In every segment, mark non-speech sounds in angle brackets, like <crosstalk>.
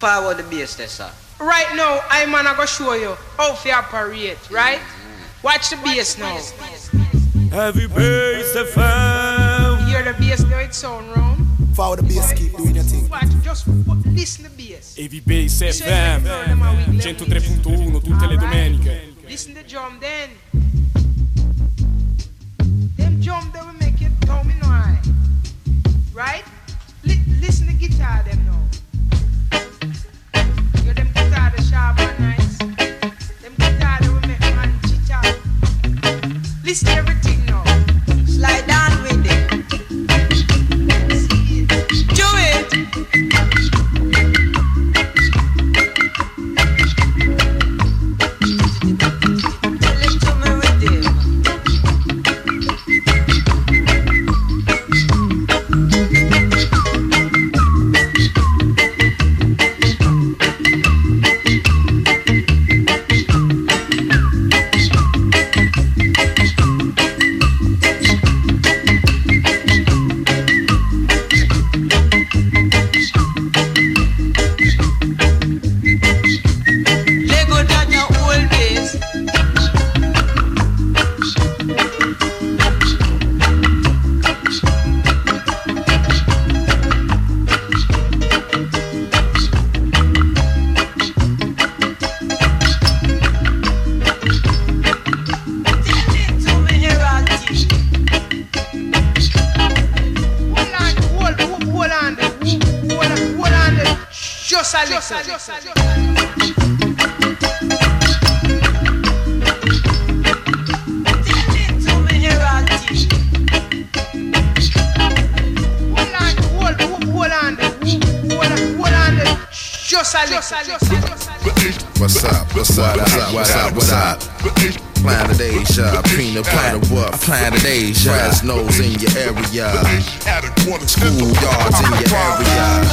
Forward the bass sir. Right now, I'm gonna go show you how to operate, right? Mm-hmm. Watch the bass now. Heavy bass FM. You hear the bass now, it sound round. Follow the bass, keep doing your thing. Watch, just w- listen to the bass. Heavy Bass FM 103.1 tutte le domeniche. Listen to drum then. Them drum they will make it tell me no I. Right? Li- listen to guitar them now. To just a little. What's up? What's up? What's up? What's up? What's up? Planet Asia, peanut butter what? Planet Asia, Fresno's in your area, schoolyards in your area,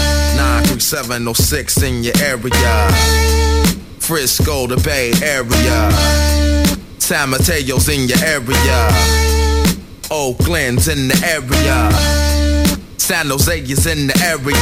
93706 in your area, Frisco, the Bay Area, San Mateo's in your area, Oakland's in the area, San Jose is in the area,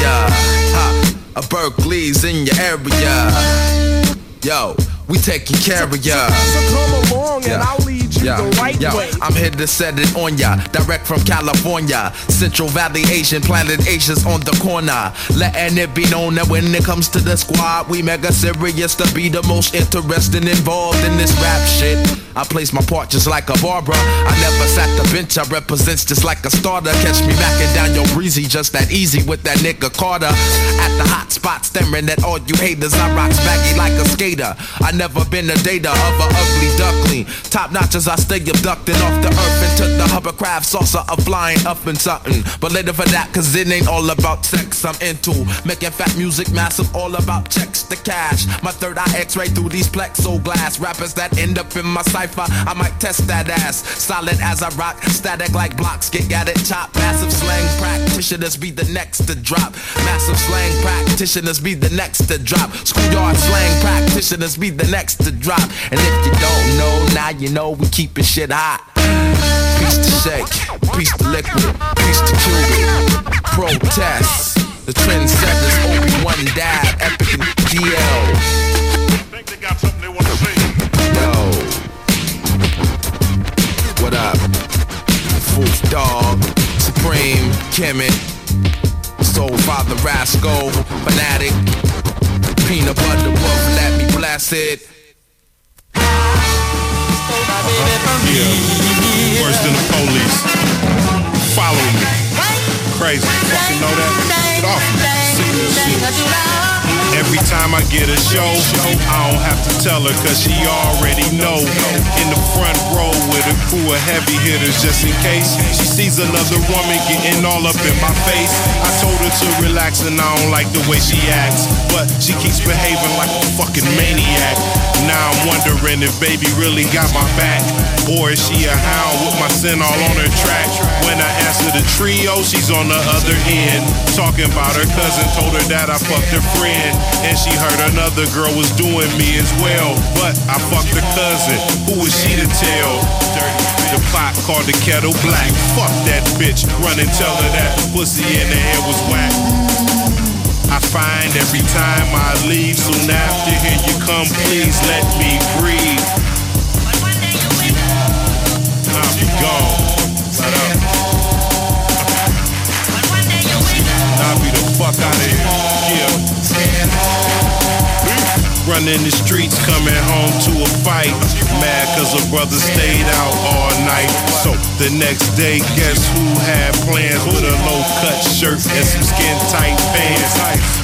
ha, Berkeley's in your area. Yo, we taking care of ya. So come along and Yeah. I'll lead you Yeah, the right yeah. way. I'm here to set it on ya. Direct from California. Central Valley Asian, Planet Asia's on the corner. Letting it be known that when it comes to the squad, we mega serious to be the most interesting involved in this rap shit. I place my part just like a Barbara. I never sat the bench, I represents just like a starter. Catch me backing down your breezy, just that easy with that nigga Carter. At the hot spot, staring at all you haters. I rocks baggy like a skater. I never been a data of a ugly duckling. Top notch as I stay abducted off the earth into the hovercraft saucer of flying up and something. But later for that, cause it ain't all about sex. I'm into making fat music massive, all about checks the cash. My third eye x-ray through these plexoglass rappers that end up in my cipher. I might test that ass. Solid as I rock, static like blocks. Get got it chopped. Massive slang practitioners be the next to drop. Massive slang practitioners be the next to drop. Schoolyard slang practitioners be the next to drop. And if you don't know, now you know we keeping shit hot. Piece to shake, piece to liquid, piece to Cuban. Protest. The trendsetters, Obi-Wan Dad, Epic and DL. Dog, Supreme, Kemet, Soul Father Rasco, Fanatic, Peanut Butter Wolf, let me bless it. Yeah. Worse than the police. Follow me. Crazy. Fucking know that? Get off me. Sick of this shit. Every time I get a show, I don't have to tell her cause she already know. In the front row with a crew of heavy hitters just in case she sees another woman getting all up in my face. I told her to relax and I don't like the way she acts, but she keeps behaving like a fucking maniac. Now I'm wondering if baby really got my back, or is she a hound with my sin all on her track? When I answer the trio, she's on the other end, talking about her cousin told her that I fucked her friend, and she heard another girl was doing me as well. But I fucked the cousin. Who was she to tell? The pot called the kettle black. Fuck that bitch. Run and tell her that pussy in the air was whack. I I find every time I leave. Soon after, here you come, please let me breathe. I'll be gone. Let up. I'll the fuck out of here. Running the streets, coming home to a fight. Mad cause a brother stayed out all night. So the next day, guess who had cut shirt and some skin tight pants?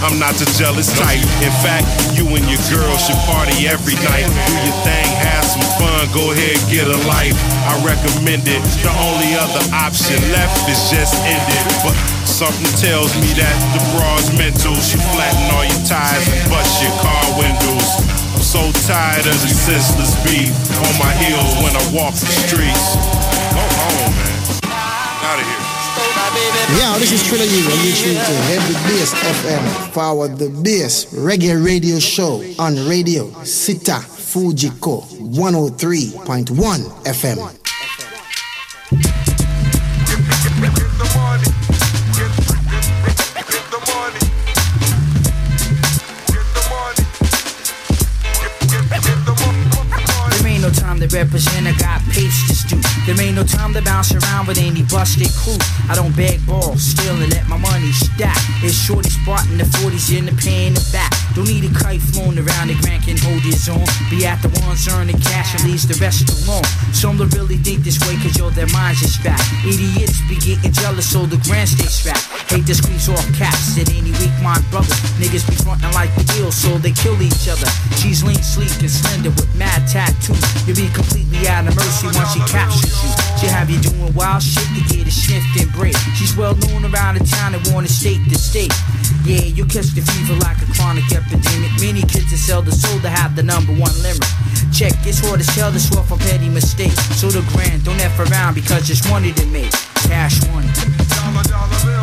I'm not the jealous type. In fact, you and your girl should party every night. Do your thing, have some fun, go ahead, get a life. I recommend it. The only other option left is just end it. But something tells me that the broad's mental. She flatten all your tires and bust your car windows. I'm so tired of the senseless beat on my heels when I walk the streets. Go home, man. Out of here. Yeah, this is Triller U, and you're tuned to Heavy Bass FM. Forward the Bass Reggae Radio Show on Radio Sita Fujiko 103.1 FM. Represent, papes to do. There ain't no time to bounce around with any busted crew. I don't beg balls, steal and let my money stack. It's shorty spot in the 40s in the pay in the back. Don't need a kite flown around the grand can hold his own. Be at the ones earning cash and leaves the rest alone. Some don't really think this way cause yo, their minds is fat. Idiots be getting jealous so the grand stay strapped. Hate to squeeze off caps at any weak mind brother. Niggas be frontin' like the deal, so they kill each other. She's lean, sleek, and slender with mad tattoos. You'll be completely out of mercy once she captures you. She have you doing wild shit to get a sniffed and break. She's well known around the town and wanna state to state. Yeah, you catch the fever like a chronic epidemic. Many kids that sell the soul to have the number one limit. Check, it's hard as hell to swear for petty mistakes. So the grand, don't F around because it's money to make. Cash money. Dollar, dollar bill,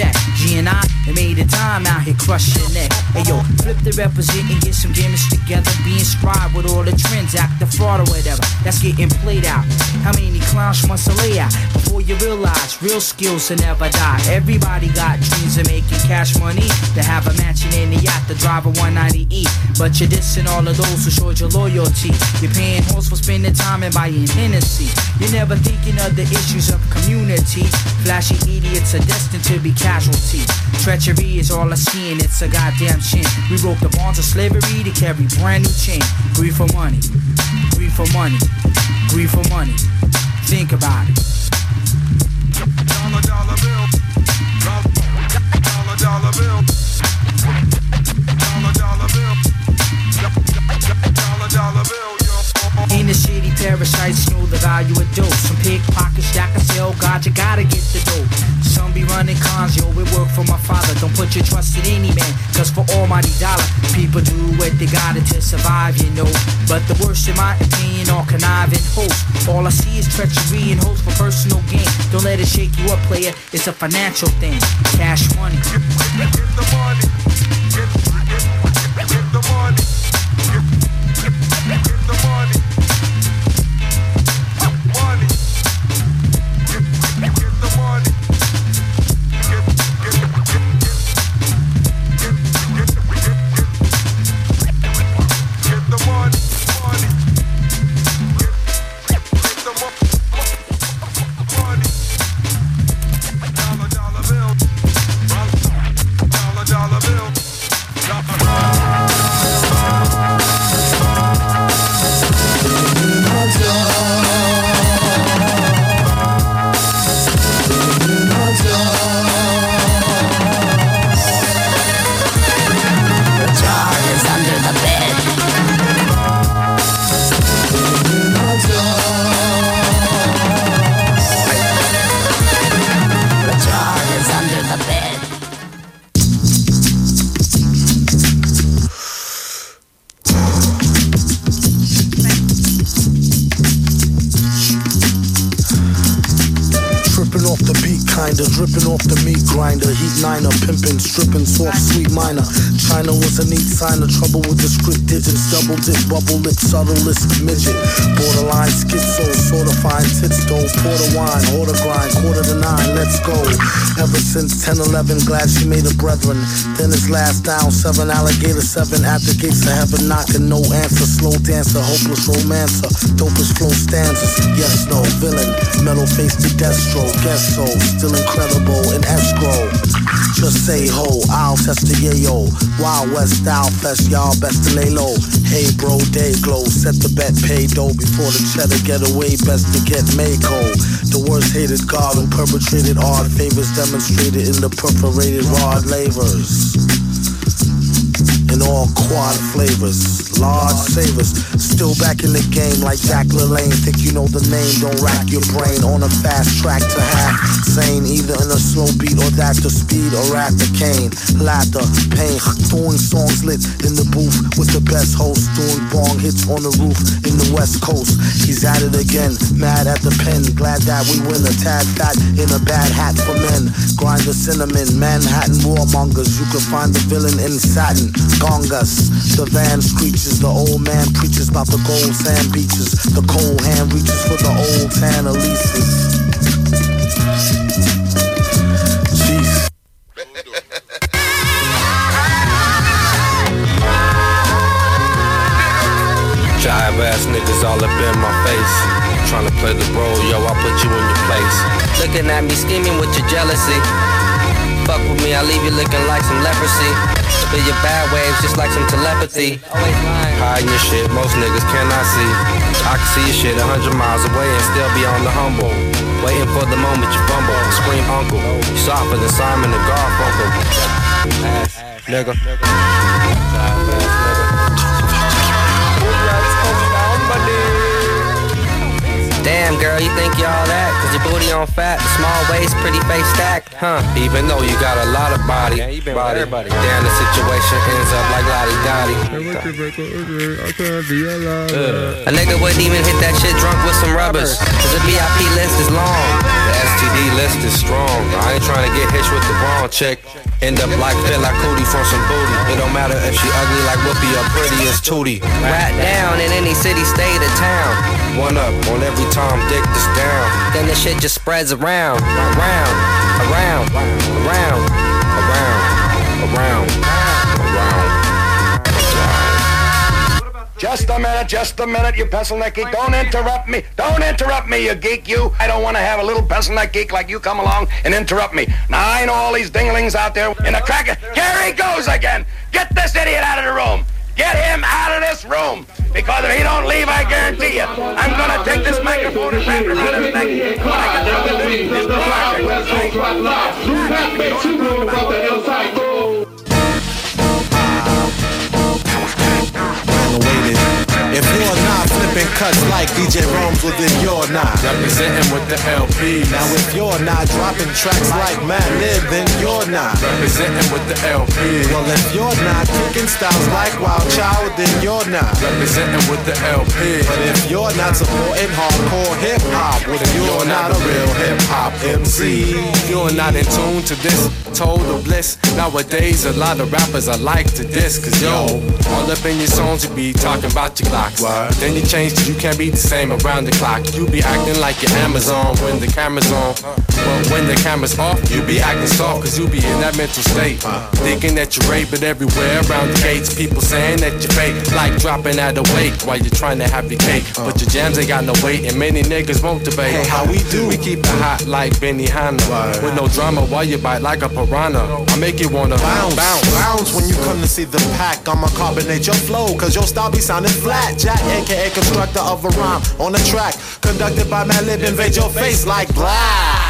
check. Time out here, crushing it. Hey yo, flip the represent and get some gimmicks together. Be inspired with all the trends, act the fraud or whatever. That's getting played out. How many clowns must I lay out before you realize real skills will never die? Everybody got dreams of making cash money, to have a mansion in the yacht, to drive a 190E. But you're dissing all of those who showed your loyalty. You're paying hoes for spending time and buying Hennessy. You're never thinking of the issues of community. Flashy idiots are destined to be casualties. Treachery is all I see and it's a goddamn shame. We broke the bonds of slavery to carry brand new chain. Greed for money, greed for money, greed for money. Think about it. dollar, dollar bill. Dollar, dollar bill. Dollar, dollar bill. Dollar, dollar bill. In the city, parasites know the value of dope. Some pickpockets that can sell, God, you gotta get the dope. Some be running cons, yo, it work for my father. Don't put your trust in any man, cause for almighty dollar, people do what they gotta to survive, you know. But the worst, in my opinion, are conniving hosts. All I see is treachery and hopes for personal gain. Don't let it shake you up, player, it's a financial thing. Cash money. Sign of trouble with the script digits. Double dip, bubble lip, subtlest midget. Borderline schizo, sorta fine tits though. Porter wine, order grind, quarter to nine, let's go. Ever since 10 11, glad she made a brethren. Then it's last down, seven alligator, seven at the gates of heaven, knocking, no answer. Slow dancer, hopeless romancer, dopest flow stanzas. Yes, no, villain, metal face to Destro, guess so, still incredible in escrow. Just say ho, I'll test the yayo. Wild West style fest, y'all best to lay low. Hey bro, day glow, set the bet, pay dough before the cheddar get away, best to get Mako. The worst hated god who perpetrated odd favors demonstrated in the perforated rod lavers in all quad flavors, large savers. Still back in the game like Jack LaLanne. Think you know the name, don't rack your brain on a fast track to half. Sane, either in a slow beat or that's the speed or at the cane. Laughter, pain, doing songs lit in the booth with the best host. Doing bong hits on the roof in the west coast. He's at it again, mad at the pen. Glad that we win a tad fat in a bad hat for men. Grind the cinnamon, Manhattan warmongers. You can find the villain in satin. Gongas, the van screeches. The old man preaches about the gold sand beaches. The cold hand reaches for the old tan Elises. Jeez. Jive ass niggas all up in my face. Trying to play the role, yo, I'll put you in your place. Looking at me scheming with your jealousy. Fuck with me, I leave you looking like some leprosy. Spit your bad waves just like some telepathy. Hiding your shit, most niggas cannot see. I can see your shit a hundred miles away and still be on the humble. Waiting for the moment you fumble, scream uncle. You softer than Simon the Garfunkel. Ass nigga. Damn, girl, you think you're all that? Cause your booty on fat, small waist, pretty face stacked, huh? Even though you got a lot of body, yeah, you been body. Everybody. Damn, the situation ends up like Lottie Dottie. A nigga wouldn't even hit that shit drunk with some rubbers. Cause the VIP list is long. The STD list is strong. I ain't trying to get hitched with the wrong chick. End up like Phil like Cootie for some booty. It don't matter if she ugly like Whoopi or pretty as Tootie. Rat down in any city, state, or town. One up on every Tom Dick that's down. Then the shit just spreads around, around, around, around, around, around, around. Just a minute, just a minute, you pencil neck. Don't interrupt me. Don't interrupt me, you geek, you. I don't want to have a little pencil neck geek like you come along and interrupt me. Now, I know all these dinglings out there in the cracker. Here he goes again. Get this idiot out of the room. Get him out of this room. Because if he don't leave, I guarantee you, I'm going to take this microphone and wrap it around his neck. When I get done with this, this project, If you're not flipping cuts like DJ Romes, well then you're not. Representing with the LP. Now if you're not dropping tracks like Mad Lib, then you're not. Representing with the LP. Well if you're not kicking styles like Wild Child, then you're not. Representing with the LP. But if you're not supporting hardcore hip hop, well then you're not a real hip hop MC. You're not in tune to this total bliss. Nowadays, a lot of rappers I like to diss. Cause yo, all up in your songs, you be talking about your clocks. Then you change you can't be the same around the clock. You be acting like you're Amazon when the camera's on. But when the camera's off, you be acting soft. Cause you be in that mental state. Thinking that you're right, but everywhere around the gates, people saying that you're fake. Like dropping out of weight while you're trying to have your cake. But your jams ain't got no weight, and many niggas won't debate. Hey, how we do? We keep it hot like Benihana. With no drama while you bite like a piranha. I make you wanna Bounce, bounce. bounce when you come to see the pack. I'ma carbonate your flow, cause your style be sounding flat. Jack, aka constructor of a rhyme on the track. Conducted by Madlib, invade your face like black.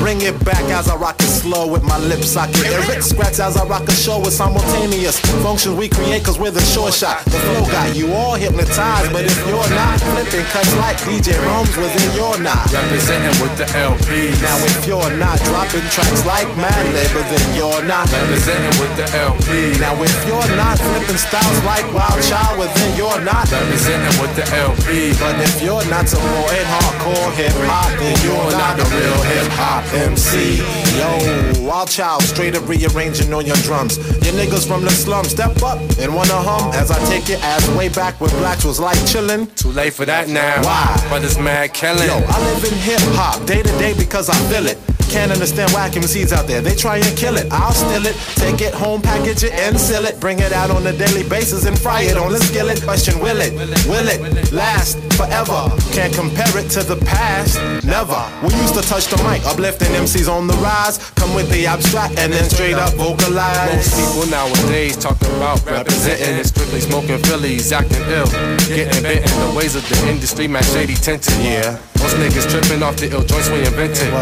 Bring it back as I rock it slow with my lip socket. Eric scratch as I rock a show with simultaneous functions we create cause we're the short shot. The flow got you all hypnotized, but if you're not flipping cuts like DJ Romes, well then you're not. Representing with the LP. Now if you're not dropping tracks like Mad well then you're not. Representing with the LP. Now if you're not flipping styles like Wild Child, well then you're not. Representing with the LP. But if you're not supporting hardcore hip hop, then you're not a real hip hop MC. Yo, wild child, straight up rearranging on your drums. Your niggas from the slum, step up and wanna hum as I take it as way back when blacks was like chillin'. Too late for that now. Why? Brothers mad killing. Yo, I live in hip hop day to day because I feel it. Can't understand whack MCs out there. They try and kill it. I'll steal it, take it home, package it, and seal it. Bring it out on a daily basis and fry it on a skillet. Question will it? Will it last forever? Can't compare it to the past. Never. We used to touch the mic, uplifting MCs on the rise. Come with the abstract and then straight up vocalize. Most people nowadays talking about representing and strictly smoking Phillies, acting ill, getting bit in the ways of the industry, man, shady tinted. Yeah. Most niggas tripping off the ill joints we invented.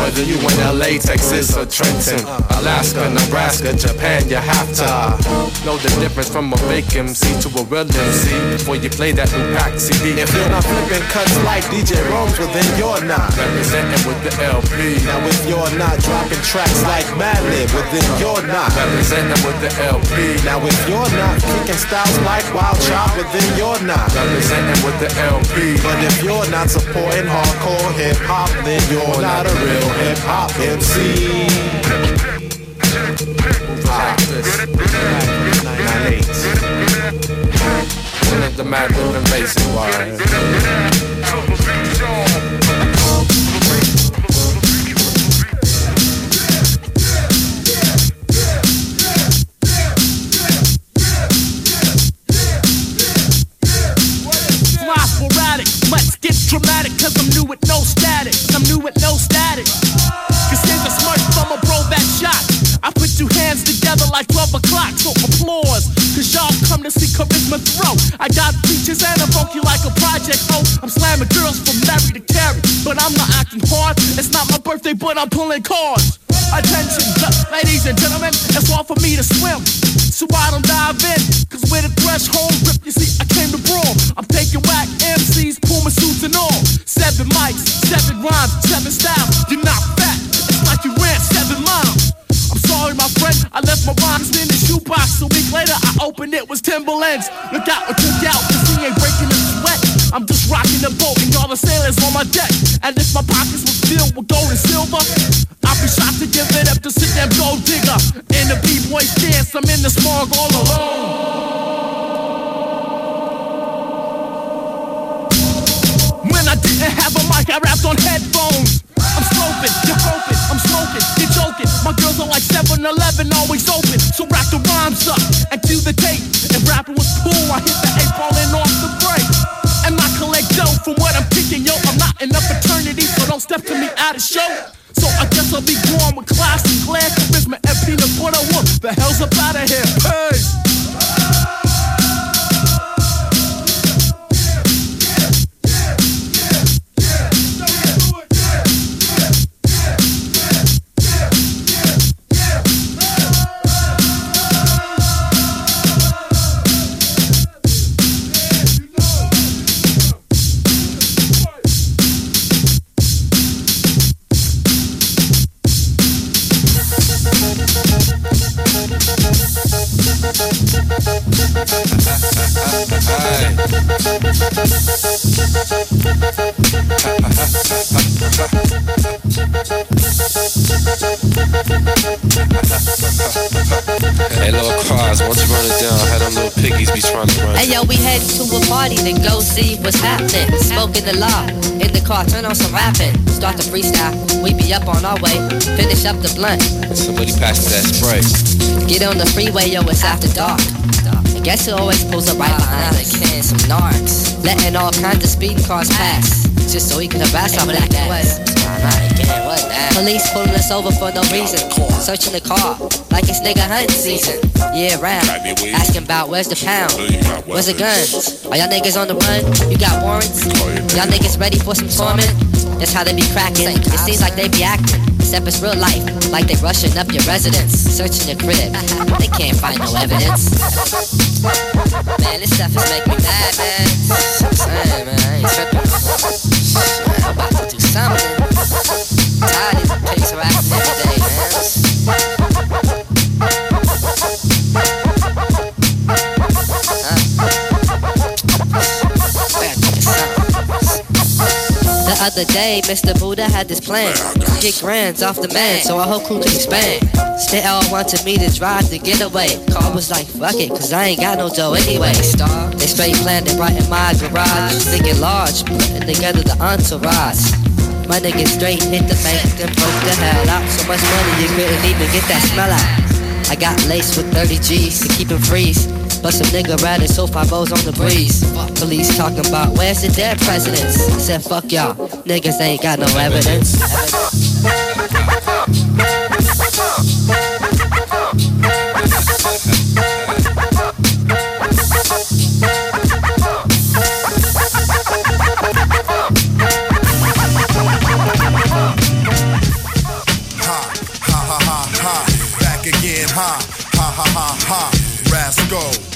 Whether you in LA, Texas, or Trenton, Alaska, Nebraska, Japan, you have to ah. know the difference from a fake MC to a real MC before you play that new pack CD. If you're not flipping cuts like DJ Romes, well then you're not. Representing with the LP. Now if you're not dropping tracks like Madlib, well then you're not. Representing with the LP. Now if you're not kicking styles like Wild Child, well then you're not. Representing with the LP. But if you're not supporting hardcore hip hop, then you're not a real hip hop MC. One of the mad living basic wire. But I'm pulling cards. Attention, ladies and gentlemen, it's hard for me to swim. So I don't dive in, cause with a threshold rip, you see, I came to brawl. I'm taking whack MCs, Puma suits and all. Seven mics, seven rhymes, seven styles. You're not fat, it's like you ran seven miles. I'm sorry, my friend, I left my rhymes in the shoebox. A week later, I opened it, was Timberlands. Look out, look out, cause he ain't breaking the sweat. I'm just rocking the boat, and all the sailors on my deck. And if my pockets was filled with gold and silver, I'd be shocked to give it up to sit them gold digger. In the B-boy dance, I'm in the smog all alone. When I didn't have a mic, I rapped on headphones. I'm sloping, you're hoping, I'm smoking, you're joking. My girls are like 7-Eleven, always open. So wrap the rhymes up and do the tape. And rapping was cool, I hit the eight falling off the not in a fraternity, so don't step to me out of show. So I guess I'll be going with class and glare, charisma and peanut butter. What the hell's up out of here? On our way. Finish up the blunt. Somebody pass me that spray. Get on the freeway, yo, it's after dark. And guess who always pulls up right behind a can, some narcs. Letting all kinds of speeding cars pass, just so he can harass our black ass. Police pulling us over for no reason. Searching the car like it's nigga hunting season. Yeah, round. Asking about where's the pound? Where's the guns? Are y'all niggas on the run? You got warrants? Y'all niggas ready for some torment? That's how they be cracking. It seems like they be acting. Except it's real life, like they rushing up your residence, searching your crib. They can't find no evidence. Man, this stuff is making me mad, man. I'm man, I ain't tripping. I'm about to do something. Other day, Mr. Buddha had this plan. Get grands off the man, so our whole crew can expand. They all wanted me to drive the getaway. Car was like, fuck it, cause I ain't got no dough anyway. They straight planned it right in my garage. Thinking large, putting together the entourage. My niggas straight hit the bank, then broke the hell out. So much money you couldn't even get that smell out. I got laced with 30 G's to keep him freeze. But some nigga riding so five O's on the breeze. Police talking about where's the dead presidents? I said fuck y'all, niggas ain't got no evidence. Ha, ha, ha, ha, ha. Rasco,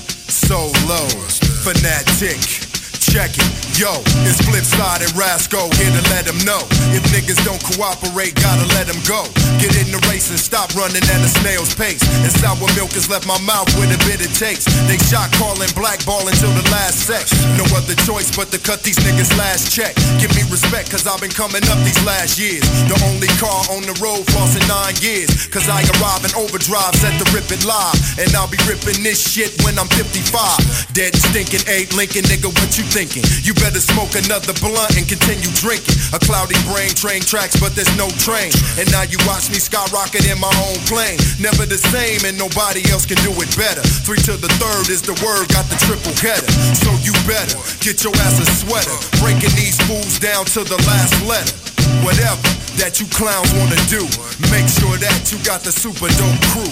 Check it, yo, it's flip side and Rasco here to let them know. If niggas don't cooperate, gotta let them go. Get in the race and stop running at a snail's pace. And sour milk has left my mouth with a bitter taste. They shot calling blackball until the last sex. No other choice but to cut these niggas last check. Give me respect, cause I've been coming up these last years. The only car on the road flossing nine years. Cause I arrive in overdrive, set to rip it live. And I'll be ripping this shit when I'm 55. Dead stinking eight Lincoln, nigga, what you thinking? You better smoke another blunt and continue drinking. A cloudy brain, train tracks, but there's no train. And now you watch me skyrocket in my own plane. Never the same, and nobody else can do it better. Three to the third is the word, got the triple header. So you better get your ass a sweater. Breaking these fools down to the last letter. Whatever that you clowns wanna do, make sure that you got the super dope crew.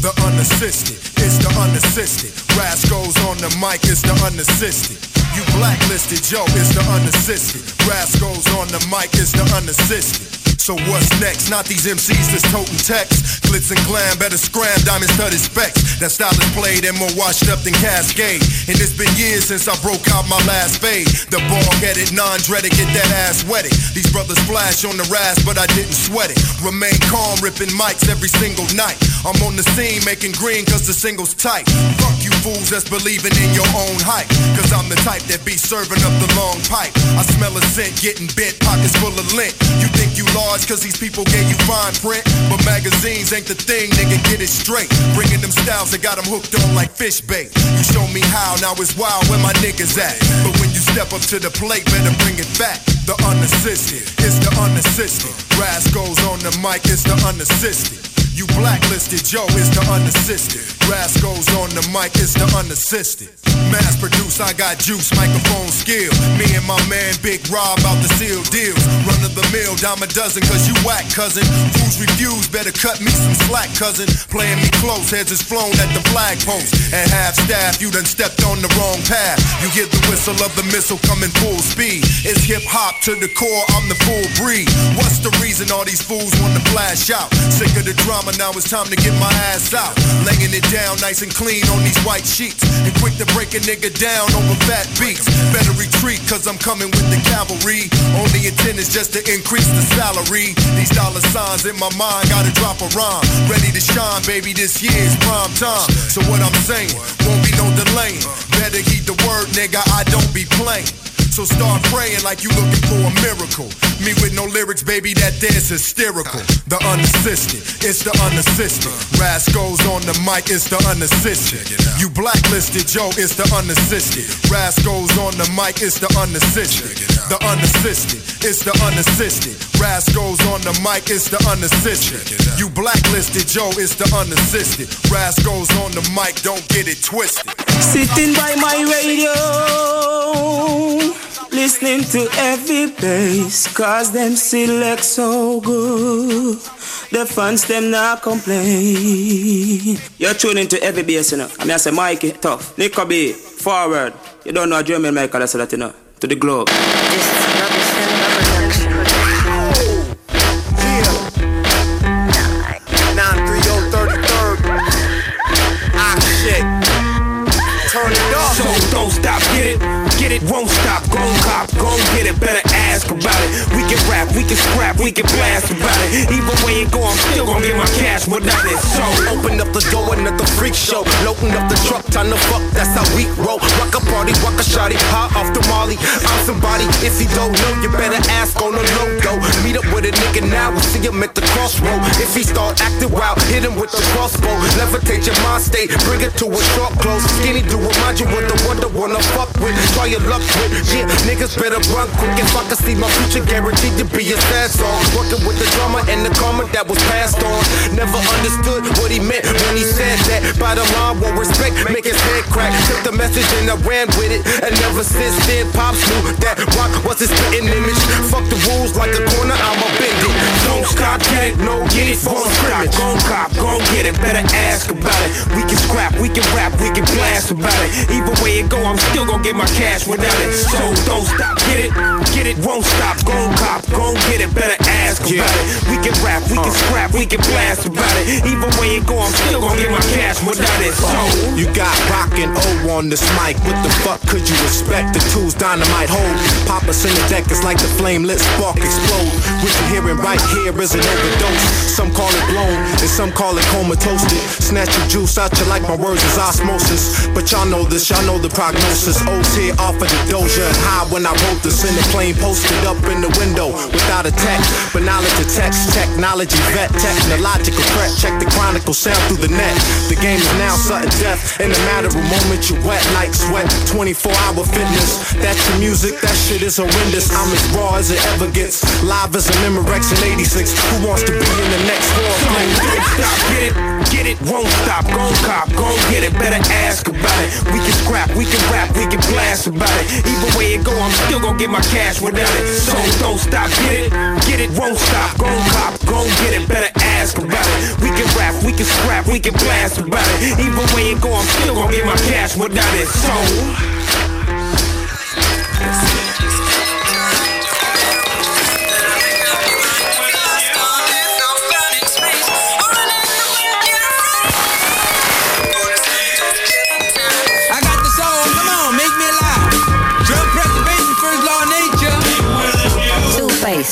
The unassisted, it's the unassisted. Rasco's on the mic, it's the unassisted. You blacklisted, yo, it's the unassisted. Rasco's on the mic, it's the unassisted. So what's next? Not these MCs that's toting text. Glitz and glam, better scram, diamond studded specs. That style is played and more washed up than Cascade. And it's been years since I broke out my last fade. The ball headed, non-dreaded, get that ass wetted. These brothers flash on the ras, but I didn't sweat it. Remain calm, ripping mics every single night. I'm on the scene making green cause the single's tight. Fuck fools that's believing in your own hype. Cause I'm the type that be serving up the long pipe. I smell a scent, getting bent, pockets full of lint. You think you large cause these people gave you fine print. But magazines ain't the thing, nigga, get it straight. Bringing them styles that got them hooked on like fish bait. You show me how, now it's wild where my niggas at. But when you step up to the plate, better bring it back. The unassisted, it's the unassisted. Rasco's on the mic, it's the unassisted. You blacklisted, Joe is the unassisted. Rasco's on the mic, it's the unassisted. Mass produced, I got juice, microphone skill. Me and my man Big Rob out to seal deals. Run of the mill, dime a dozen, cause you whack, cousin. Fools refuse, better cut me some slack, cousin. Playing me close, heads is flown at the flag post. At half staff, you done stepped on the wrong path. You hear the whistle of the missile coming full speed. It's hip hop to the core, I'm the full breed. What's the reason all these fools wanna flash out? Sick of the drama, now it's time to get my ass out. Laying it down nice and clean on these white sheets. And quick to break a nigga down over fat beats. Better retreat, cause I'm coming with the cavalry. Only intent is just to increase the salary. These dollar signs in my mind, gotta drop a rhyme. Ready to shine, baby, this year's prime time. So what I'm saying, won't be no delaying. Better heed the word, nigga, I don't be playing. So start praying like you looking for a miracle. Me with no lyrics, baby, that there's hysterical. The unassisted, it's the unassisted. Rasco's on the mic, it's the unassisted. You blacklisted, Joe, it's the unassisted. Rasco's on the mic, it's the unassisted. The unassisted, it's the unassisted. Rasco's on the mic, it's the unassisted. You blacklisted, Joe, it's the unassisted. Rasco's on the mic, don't get it twisted. Sitting by my radio, listening to every bass, cause them select so good. The fans them not complain. You're tuning to every bass, you know. I mean, I say Mikey, tough. Nico B, forward. You don't know German Michael, that's that, you know. To the globe. Turn get it, won't stop. Gon' cop, gon' get it. Better about it. We can rap, we can scrap, we can blast about it. Either way it go, I'm still gonna get my cash without it. So Open up the door, another freak show. Loading up the truck, time to fuck, that's how we roll. Rock a party, rock a shotty, hot off the molly. I'm somebody, if you don't know, you better ask on the logo. Meet up with a nigga now, we'll see him at the crossroad. If he start acting wild, hit him with the crossbow. Levitate your mind state, bring it to a short close. Skinny do remind you what the wonder wanna fuck with. Try your luck with, yeah, niggas better run quick. If I can see my future, guaranteed to be a sad song. Working with the drama and the karma that was passed on. Never understood what he meant when he said that. Bottom line, won't respect, make his head crack. Took the message and I ran with it. And never since then, Pops knew that rock was his spitting image. Fuck the rules like a corner, I'ma bend it. Don't stop, it, no, get it a scrimmage. Gon' cop, gon' get it, better ask about it. We can scrap, we can rap, we can blast about it. Either way it go, I'm still gon' get my cash without it. So don't stop, get it, get it, won't stop. Gon' cop, gon' get it, better ask about it. We can rap, we can scrap, we can blast about it. Even when you go, I'm still gon' get my cash without it. So You got rock and O on this mic. What the fuck could you expect? The tools dynamite hold. Pop us in the deck, it's like the flame lit spark explode. What you hearing right here is an overdose. Some call it blown, and some call it comatose. Snatch your juice out you like my words is osmosis. But y'all know this, y'all know the prognosis. O's here off of the doja and high when I wrote this in the plane, posted up in the window without a text. But knowledge of text, technology, vet, technological threat. Check the chronicle sound through the net. The game is now sudden death. In a matter of moments, you wet like sweat. 24 hour fitness. That's your music, that shit is horrendous. I'm as raw as it ever gets. Live as a Memorex in 86. Who wants to be in the next war? Stop, get it, get it, won't stop. Gon' cop, gon' get it, better ask about it. We can scrap, we can rap, we can blast about it. Either way it go, I'm still gon' get my cash without it. So don't stop, get it, get it, won't stop. Gon' cop, gon' get it, better ask about it. We can rap, we can scrap, we can blast about it. Even way it go, I'm still gon' get my cash without it. So.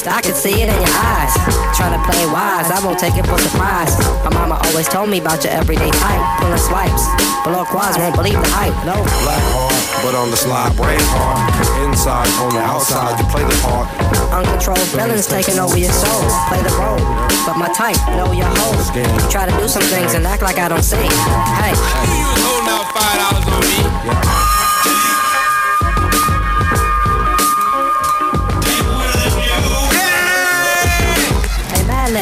I can see it in your eyes. Trying to play wise, I won't take it for surprise. My mama always told me about your everyday type. Pulling swipes, below quads won't believe the hype. No. Black hard, but on the slide, brave hard. Inside, on the outside, you play the part. Uncontrolled feelings taking over your soul. Play the role, but my type, know your hoes. Try to do some things and act like I don't see. Hey. Holding out five dollars on me.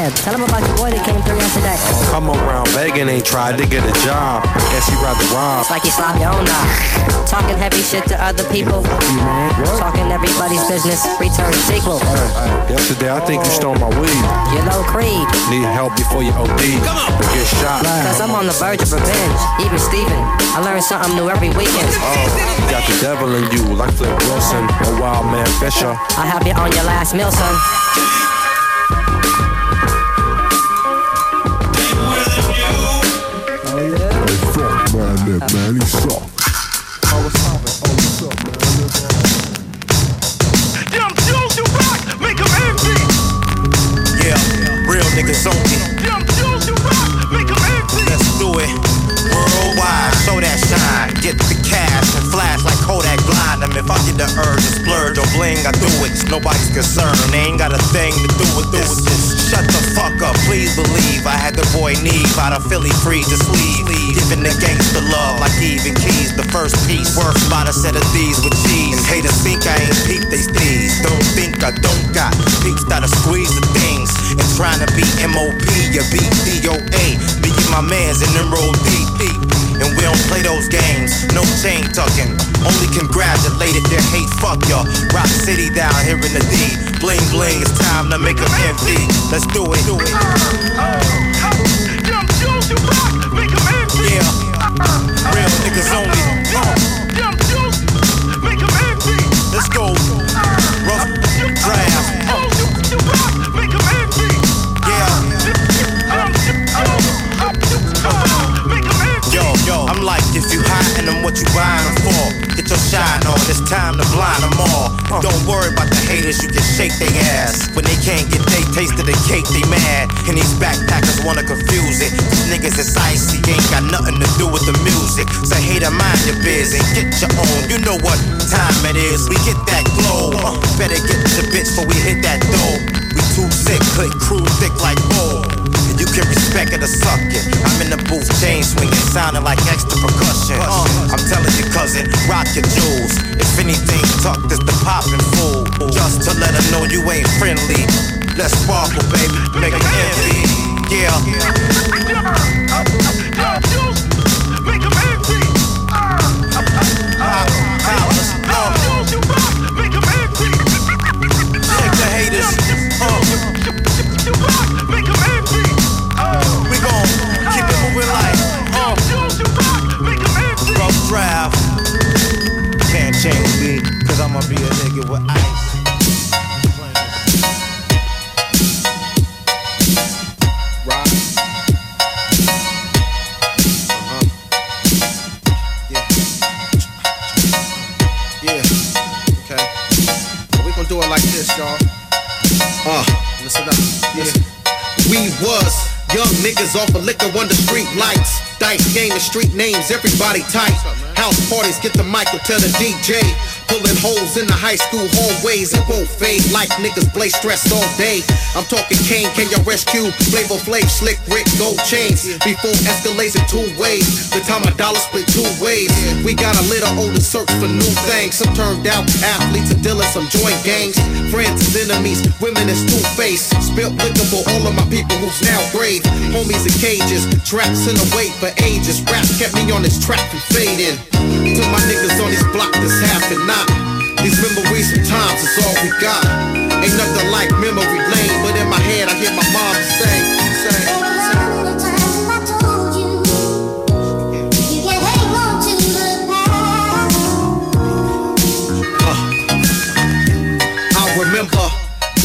Hey, tell him about your boy that came through yesterday. Come around begging, ain't tried to get a job. Guess he rather rob. It's like you slob your own knob. Talking heavy shit to other people. Talking everybody's business. Return sequel. Yesterday, I think you stole my weed. You know Creed. Need help before you OD. Or get shot. Cause I'm on the verge of revenge. Even Steven, I learn something new every weekend. Oh, you got the devil in you, like Flip Wilson A Wild Man Fisher. I'll have you on your last meal, son. Fuck man, that man, he suck. Them Jews you rock, make 'em envy. Yeah, real niggas only. Them Jews you rock, make 'em envy. Let's do it. Worldwide, show that shine. Get the cash and flash like Kodak blind. And if I get the urge to splurge or bling, I do it. Nobody's concern. They ain't got a thing to do with this. Shut the fuck up, please believe. I had the boy Neve out of Philly free to sleeve. Giving the gangster love like even keys. The first piece, worth about a set of these with cheese. And haters think I ain't peep they steez. Don't think I don't got peeps that'll squeeze the things. And trying to be MOP, you beat DOA. Me and my mans in deep, deep. And we don't play those games, no chain tucking. Only congratulated their hate, fuck y'all. Rock City down here in the D. Bling bling, it's time to make 'em envy. Let's do it. Do it. You rock, make 'em envy. Yeah, real niggas only. Oh, oh, oh. Them Jews make 'em envy. Let's go. Hiding them, what you buying them for? Get your shine on, it's time to blind them all. Don't worry about the haters you can shake they ass. When they can't get they taste of the cake, they mad. And these backpackers wanna confuse it. These niggas is icy, ain't got nothing to do with the music. So hater, mind your biz and get your own. You know what time it is. We get that glow. Uh, better get the bitch before we hit that dough. We too sick, click crew thick like bull. You can respect it or suck it. I'm in the booth, chain swinging, sounding like extra percussion. Uh, I'm telling you, cousin, rock your jewels. If anything, tuck this the poppin' fool. Just to let them know you ain't friendly. Let's sparkle, baby. Make them envy. Yeah. A with ice. Gonna do it like this, y'all. Uh, listen up. Yeah. We was young niggas off of liquor under street lights. Dice game and street names, everybody tight. House parties, get the mic or tell the DJ. Pulling holes in the high school hallways, it won't fade like niggas play stressed all day. I'm talking Kane, can you rescue? Flavor Flav, Slick Rick, gold chains. Before escalates in two ways. The time a dollar split two ways. We got a little older search for new things. Some turned out athletes and dealers, some joint gangs. Friends and enemies, women is two faced. Spilt liquor for all of my people who's now grave. Homies in cages, traps in the wait for ages. Rap kept me on this track from fading. To my niggas on this block that's half and not. These memories sometimes is all we got. Ain't nothing like memory lane, but in my head I hear my mom say,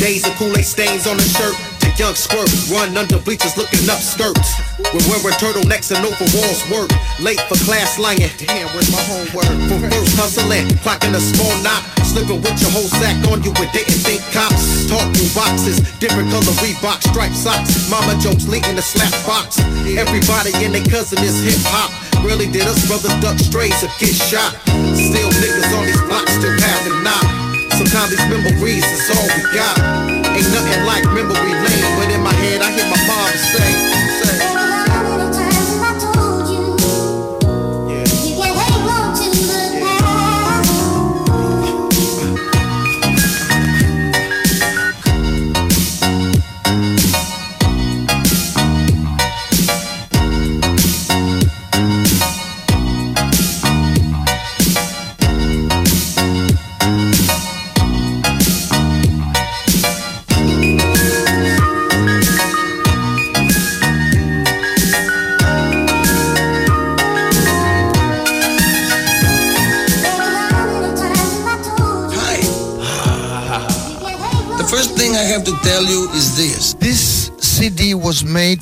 days of Kool-Aid stains on the shirt. Young squirt, run under bleachers looking up skirts. We're wearing turtlenecks and overalls work. Late for class lying. Damn, where's my homework? From first hustling, clocking a small knot. Slipping with your whole sack on you and didn't think cops. Talking boxes, different color Reebok striped socks. Mama jokes leading the slap box. Everybody and their cousin is hip hop. Really did us brothers duck strays or get shot. Still niggas on these blocks still having knock. Sometimes these memories is all we got. Ain't nothing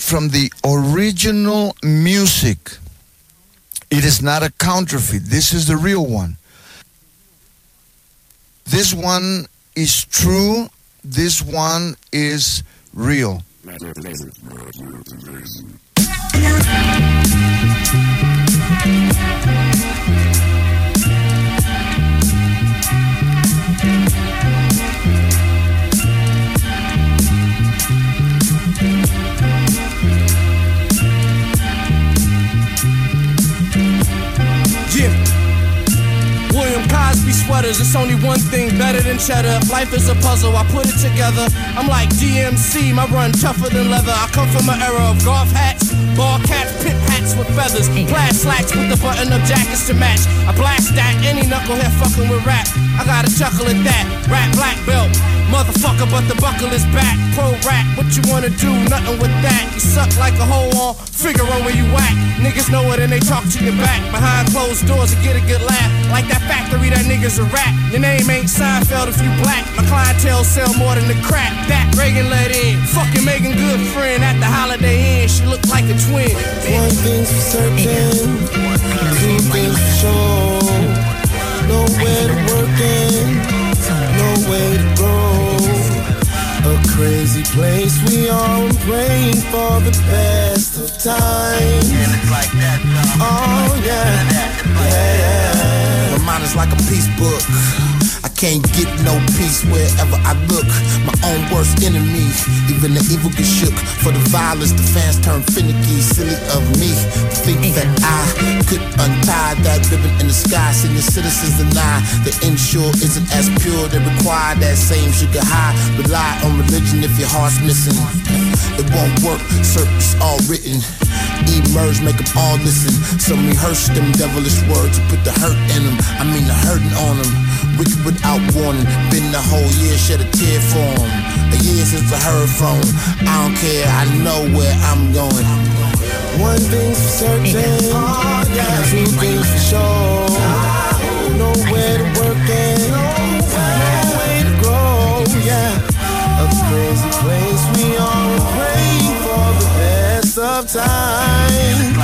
from the original music. It is not a counterfeit. This is the real one. This one is true. This one is real. Cosby sweaters, it's only one thing better than cheddar. Life is a puzzle, I put it together. I'm like DMC, my run tougher than leather. I come from an era of golf hats, ball caps, pit hats with feathers, plaid slacks with the button up jackets to match. I blast that, any knucklehead fucking with rap. I gotta chuckle at that, rap black belt. Motherfucker, but the buckle is back. Pro rap, what you wanna do? Nothing with that. You suck like a hole on Figure Figaro where you whack. Niggas know it and they talk to your back. Behind closed doors to get a good laugh. Like that factory that niggas a rap. Your name ain't Seinfeld if you black. My clientele sell more than the crack. That Reagan let in. Fucking Megan good friend at the holiday inn. She look like a twin. One thing's for certain, two things for sure. Nowhere to work in, nowhere to grow. A crazy place we are and praying for the best of times. And it's like that, Oh yeah, yeah, yeah. My mind is like a peace book. I can't get no peace wherever I look. My own worst enemy, even the evil get shook. For the violence, the fans turn finicky. Silly of me to think that I could untie that ribbon in the sky. Senior citizens deny the insure isn't as pure. They require that same sugar high. Rely on religion if your heart's missing. It won't work, circus all written. Emerge, make them all listen. Some rehearse them devilish words to put the hurt in them. I mean the hurting on them. Wicked without warning. Been the whole year, shed a tear for 'em. A year since I heard from 'em. I don't care, I know where I'm going. One thing's for certain, <laughs> oh, two things for sure. Nowhere to work and no way to grow. Yeah, a crazy place we are of times.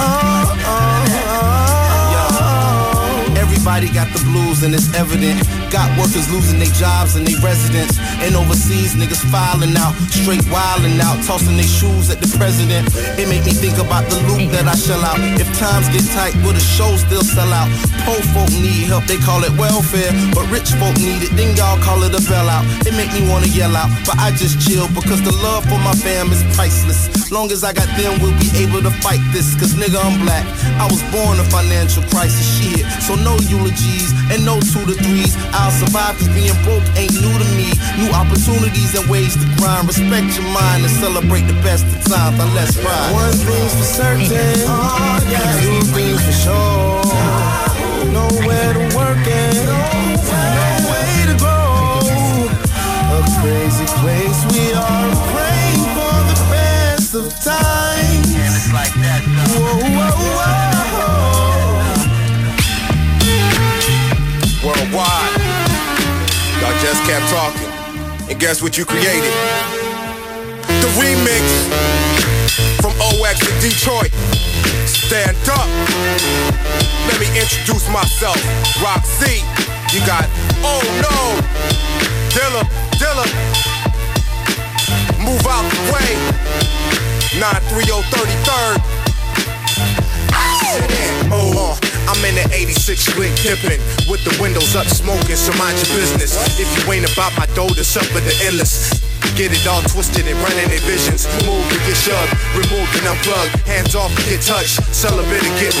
Oh oh, oh, oh, oh. Everybody got the blues and it's evident. Got workers losing their jobs and their residence. And overseas niggas filing out, straight wilding out, tossing their shoes at the president. It make me think about the loot that I shell out. If times get tight, will the show still sell out? Poor folk need help, they call it welfare. But rich folk need it, then y'all call it a bailout. It make me wanna yell out, but I just chill because the love for my fam is priceless. Long as I got them, we'll be able to fight this. Cause nigga, I'm black. I was born a financial crisis shit. So no eulogies and no two to threes. I'll survive cause being broke ain't new to me. New opportunities and ways to grind. Respect your mind and celebrate the best of times. Now let's ride. One thing's for certain, <laughs> oh, two things for sure. Nowhere to work and no way to grow. A crazy place we are just kept talking. And guess what you created? The remix from OX to Detroit. Stand up. Let me introduce myself. C. You got, oh no. Dilla, Dilla. Move out the way. 93033rd. Oh, I'm in the 86 slick dipping with the windows up smoking, so mind your business. If you ain't about my dough, the suffer the endless. Get it all twisted and running their visions. Move and get shoved, remove and unplug. Hands off get touched. Celibate and get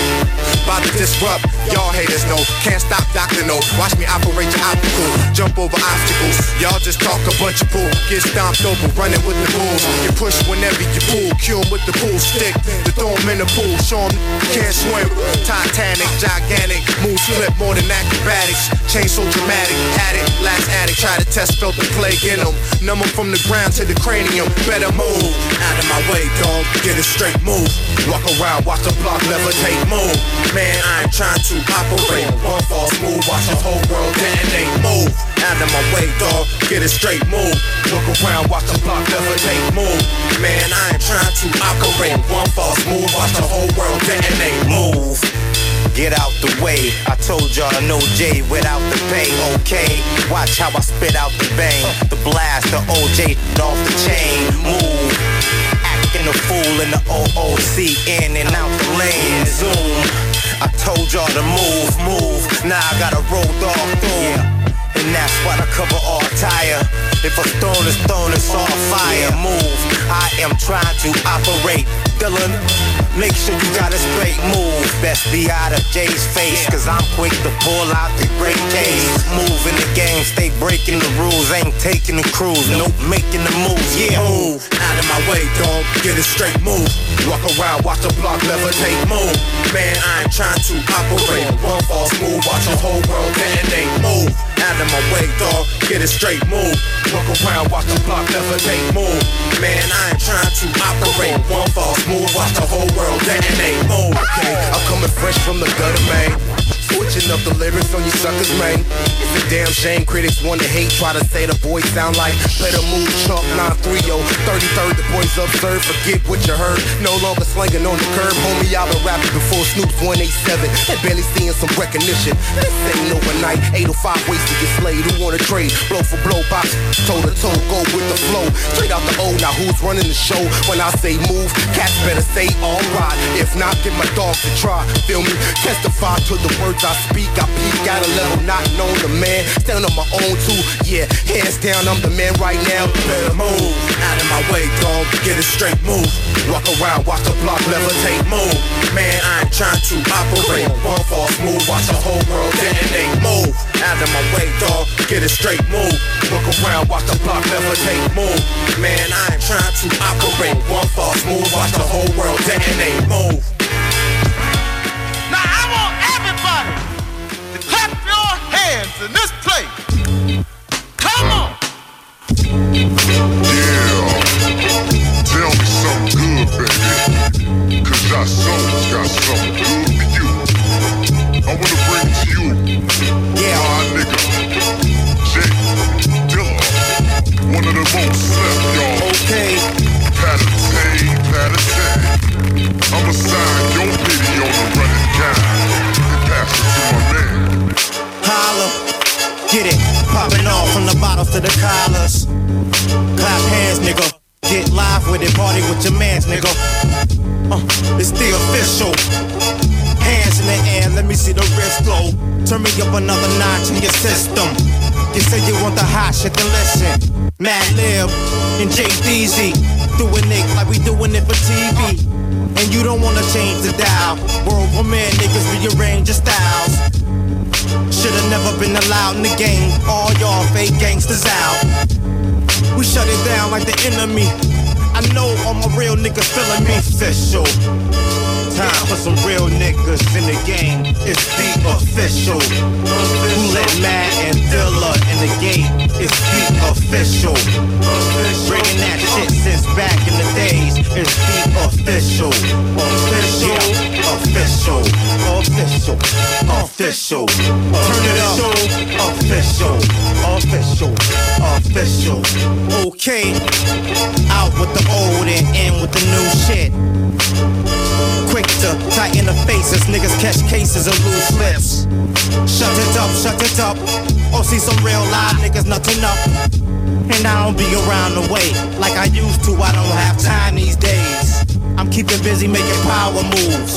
about to disrupt. Y'all haters know, can't stop Dr. No. Watch me operate your optical. Jump over obstacles. Y'all just talk a bunch of bull. Get stomped over, running with the bulls. You push whenever you pull. Kill with the pool stick. To throw 'em in the pool. Show 'em can't swim. Titanic, gigantic. Moves flip more than acrobatics. Chain so dramatic. Addict, last addict. Try to test, felt the plague in 'em. Numb from the ground to the cranium. Better move. Out of my way, dog. Get a straight move. Walk around, watch the block levitate. Move. Man, I ain't trying to operate. One false move, watch the whole world detonate. Move. Out of my way, dog. Get a straight move. Look around, watch the block levitate. Move. Man, I ain't trying to operate. One false move, watch the whole world detonate. Move. Get out the way. I told y'all no J without the pay. Okay, watch how I spit out the bang. The blast, the OJ off the chain. Move. Acting a fool in the OOC. In and out the lane. Zoom. I told y'all to move, move. Now I gotta roll dog through. And that's why I cover all tire. If a stone is thrown, it's all fire. Move. I am trying to operate. Dylan, make sure you got a straight move. Best be out of Jay's face, cause I'm quick to pull out the great case. Move in the game, stay breaking the rules. Ain't taking the cruise, nope, making the moves. Yeah, move. Out of my way, dog. Get a straight move. Walk around, watch the block levitate. Move. Man, I ain't trying to operate. One false move, watch the whole world detonate. Move. Out of my way, dog. Get a straight move. Walk around, watch the block levitate. Move. Man, I ain't trying to operate. One false move, watch the whole world detonate. Move. Okay, I'm coming fresh from the gutter, man. Switching up the lyrics on you suckers, man. It's a damn shame critics want to hate, try to say the boys sound like better move chalk 930. 33rd, the boys absurd, forget what you heard. No longer slanging on the curb, homie. I've been rapping before Snoop's 187 and barely seeing some recognition. This ain't overnight. 805 ways to get slayed. Who wanna trade? Blow for blow, box toe to toe, go with the flow. Straight out the old. Now who's running the show? When I say move, cats better say alright. If not, get my dogs to try. Feel me? Testify to the words I speak. I peak at a level not known to man. Stand on my own too. Yeah, hands down, I'm the man right now. Better move out of my way, dog. Get it straight, move. Walk around, watch the block levitate, move. Man, I ain't trying to operate. One false move, watch the whole world detonate. Move out of my way, dog. Get it straight, move. Look around, watch the block levitate, move. Man, I ain't trying to operate. One false move, watch the whole world detonate. Move. Hands in this place. Come on. Yeah. Tell me something good, baby. Cause our souls got something good for you. I wanna bring to you yeah. my nigga, J Dilla. One of the most slept, y'all. Okay. Patatay, patatay. I'ma sign your video on the running guy and pass it to my man. Holla, get it, popping off from the bottles to the collars. Clap hands, nigga. Get live with it, party with your mans, nigga. Uh, it's the official. Hands in the air, let me see the wrist glow. Turn me up another notch in your system. You say you want the hot shit, then listen. Mad Lib and Jay Deezy. Doing it like we doing it for TV. And you don't wanna change the dial. World war man niggas rearrange your styles. Should've never been allowed in the game. All y'all fake gangsters out. We shut it down like the enemy. I know all my real niggas feeling me official. Time for some real niggas in the game. It's the official. Who let Matt and Dilla in the gate? It's the official. Bringing that shit since back in the days. It's the official. Official. Official. Official. Official. Turn it up. Official. Official. Official. Okay. Out with the old and in with the new shit. Quick to tighten the faces, niggas catch cases and lose lips. Shut it up, shut it up. Or see some real live niggas nothing up. And I don't be around the way like I used to. I don't have time these days. I'm keeping busy making power moves.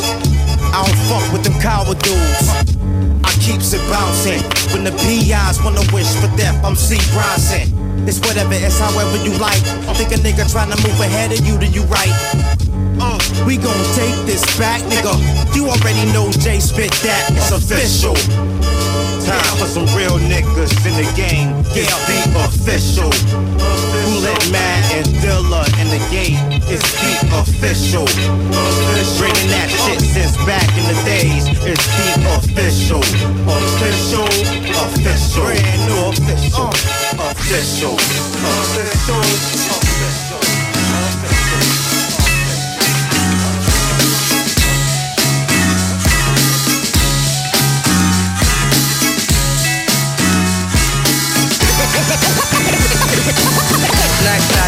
I don't fuck with them coward dudes. I keeps it bouncing. When the PIs wanna wish for death, I'm C. Bronson. It's whatever, it's however you like. Think a nigga trying to move ahead of you, do you right? Uh, we gon' take this back, nigga. You already know Jay spit that. It's official. Time for some real niggas in the game. It's the official. Who let Matt and Dilla in the gate? It's the official. Bringing that shit since back in the days. It's the official. Official. Official. Brand new official. Official. Official. Official. Next time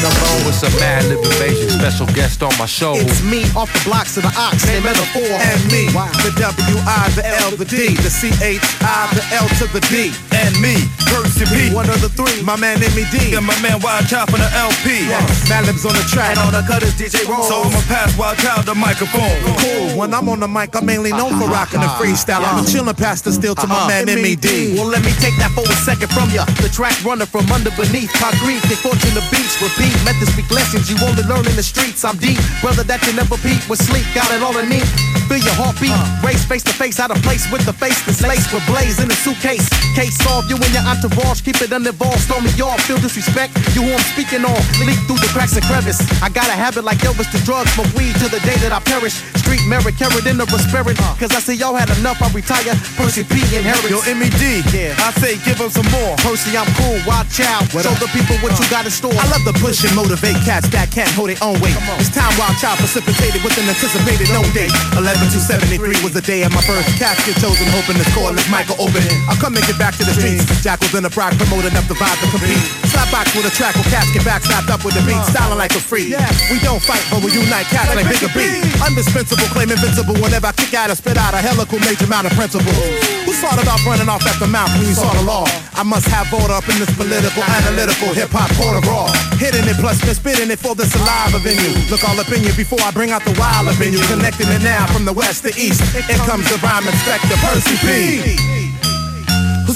you I give another with some Madlib Invazion. Special guest on my show. It's me off the blocks of the ox, named Medaphoar. And me, the W I, the L, the D, the C H I, the L to the D. And me, Percy P. One of the three, my man M.E.D. And my man Wildchild from the LP. Madlib's on the track. And on the cutters, DJ Romes. So I'ma pass Wildchild the microphone. Cool. When I'm on the mic, I'm mainly known for rocking the freestyle. I'm a uh-huh. chillin' past the still to my uh-huh. man M.E.D. Well, let me take that for a second from ya. The track runner from under beneath. Concrete, they fortune the beats. Repeat, methods speak lessons you only learn in the streets. I'm deep, brother that you never beat with sleep. Got it all in me. Feel your heartbeat. Uh. Race face to face, out of place with the face that's laced with blaze in the suitcase. Case solved, you and your entourage. Keep it uninvolved. Stormy y'all feel disrespect. You who I'm speaking on. Leak through the cracks and crevice. I got a habit like Elvis to drugs. Smoke weed till the day that I perish. street merit, carried in the spirit. Uh. Cause I see y'all had enough, I retire. Percy P inherits. Yo, MED, Yeah. I say give him some more. Percy, I'm cool, watch out. Show the people what you got in store. I love the push and motivate cats that can't hold their own weight. It's time Wildchild precipitated with an anticipated no date. 11 to 73 was the day of my birth. Casket chosen, hoping the scoreless Michael open. I'll come and get back to the streets. Jackals in the pride, promoting up the vibe to compete. Slap box with a track with casket back, slapped up with the beat. Styling like a free. We don't fight, but we unite cats like Bigger B. Undispensable, claim invincible. Whenever I kick out or spit out a helical major amount of principles. Who thought about running off at the mouth when you saw the law? I must have order up in this political, analytical, hip hop quarter raw. Hitting it plus been spitting it for the saliva venue. Look all up in you before I bring out the wild up in you. Connecting it now from the west to east. In comes the rhyme inspector, Percy P.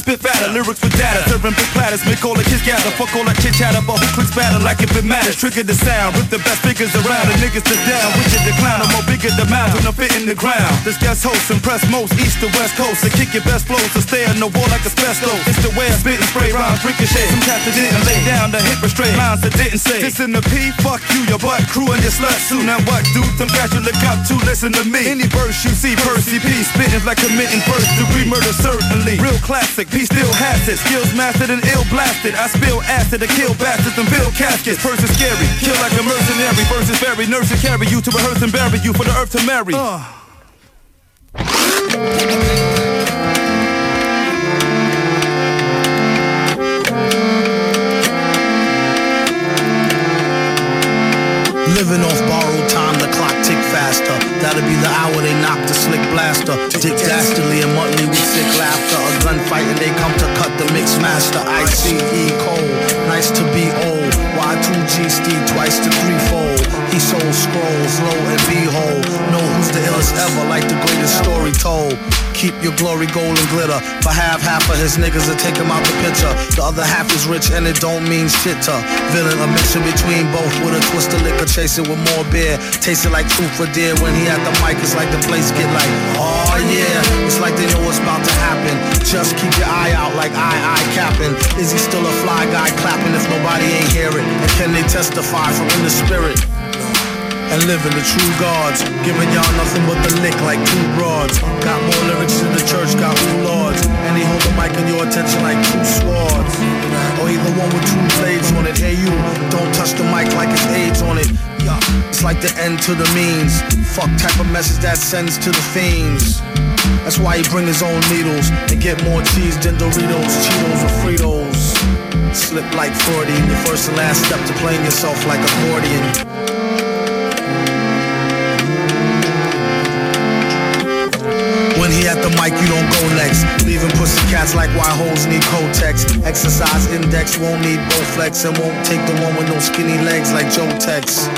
Spit fatter, lyrics with data, serving big platters, make all the kids gather, fuck all that chit chatter, but who clicks batter like if it matters, trigger the sound, rip the best figures around, the niggas to down, which is the clown, I'm more bigger the mounds when I'm fitting the ground. This guest host impress most east to west coast, to kick your best flows, to stay on the wall like asbestos. It's the way I spit and spray rhymes, ricochet. Some cats that didn't lay down the hip restraint, lines that didn't say. This in the P, fuck you, your butt crew and your slut soon. Now what, dude? Them guys you look up to, listen to me. Any verse you see, Percy P, spitting like committing first degree murder, certainly. Real classic, P still has it. Skills mastered and ill blasted. I spill acid to kill bastards and build caskets. Person scary, kill like a mercenary. Versus very nurse and carry you to rehearse and bury you for the earth to marry. Uh. Living off faster. That'll be the hour they knock the slick blaster. Dick dastardly and Muttley with sick laughter. A gunfight and they come to cut the mix master. ICE cold, nice to be old. Y2G Steve twice to threefold. He sold scrolls, low and behold. Know who's the illest ever, like the greatest story told. Keep your glory gold and glitter. For half, half of his niggas will take him out the picture. The other half is rich and it don't mean shit to. Villain, a mixture between both with a twist of liquor, chasing with more beer. Tasting like truth for dear. When he at the mic, it's like the place get like, oh yeah. It's like they know what's about to happen. Just keep your eye out like I, I capping. Is he still a fly guy clapping if nobody ain't hear it? And can they testify from in the spirit? And living the true gods. Giving y'all nothing but the lick like two broads. Got more lyrics than the church, got two lords. And he hold the mic in your attention like two swords. Or either one with two blades on it. Hey you, don't touch the mic like it's AIDS on it. Yeah, it's like the end to the means. Fuck type of message that sends to the fiends. That's why he bring his own needles and get more cheese than Doritos, Cheetos, or Fritos. Slip like 40 in your first and last step to playing yourself like accordion. The mic, you don't go next. Leaving pussy cats like why hoes need Kotex. Exercise index won't need Bowflex and won't take the one with no skinny legs like Joe Tex.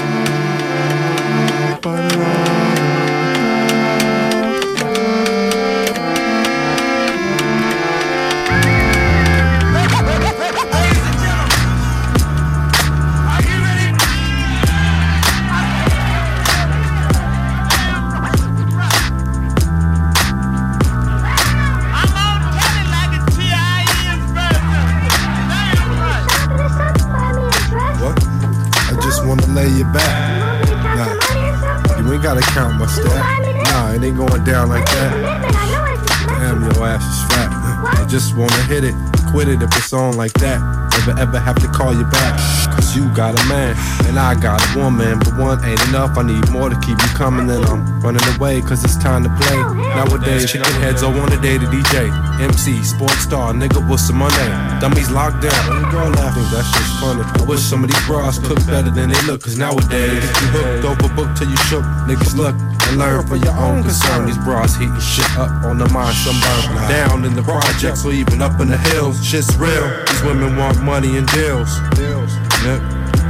It, quit it if it's on like that. Never ever have to call you back. Cause you got a man, and I got a woman. But one ain't enough, I need more to keep you coming. And I'm running away, cause it's time to play. Nowadays, chicken heads all want a day to DJ. MC, sports star, nigga, what's my name? Dummies locked down. And girl laughing, that shit's funny. I wish some of these bras cook better than they look, cause nowadays, you hooked over book till you shook. Niggas look and learn for your own concern. These bras hitting shit up on the mind, some burn. Down in the projects or even up in the hills, shit's real. These women want money and deals. Deals.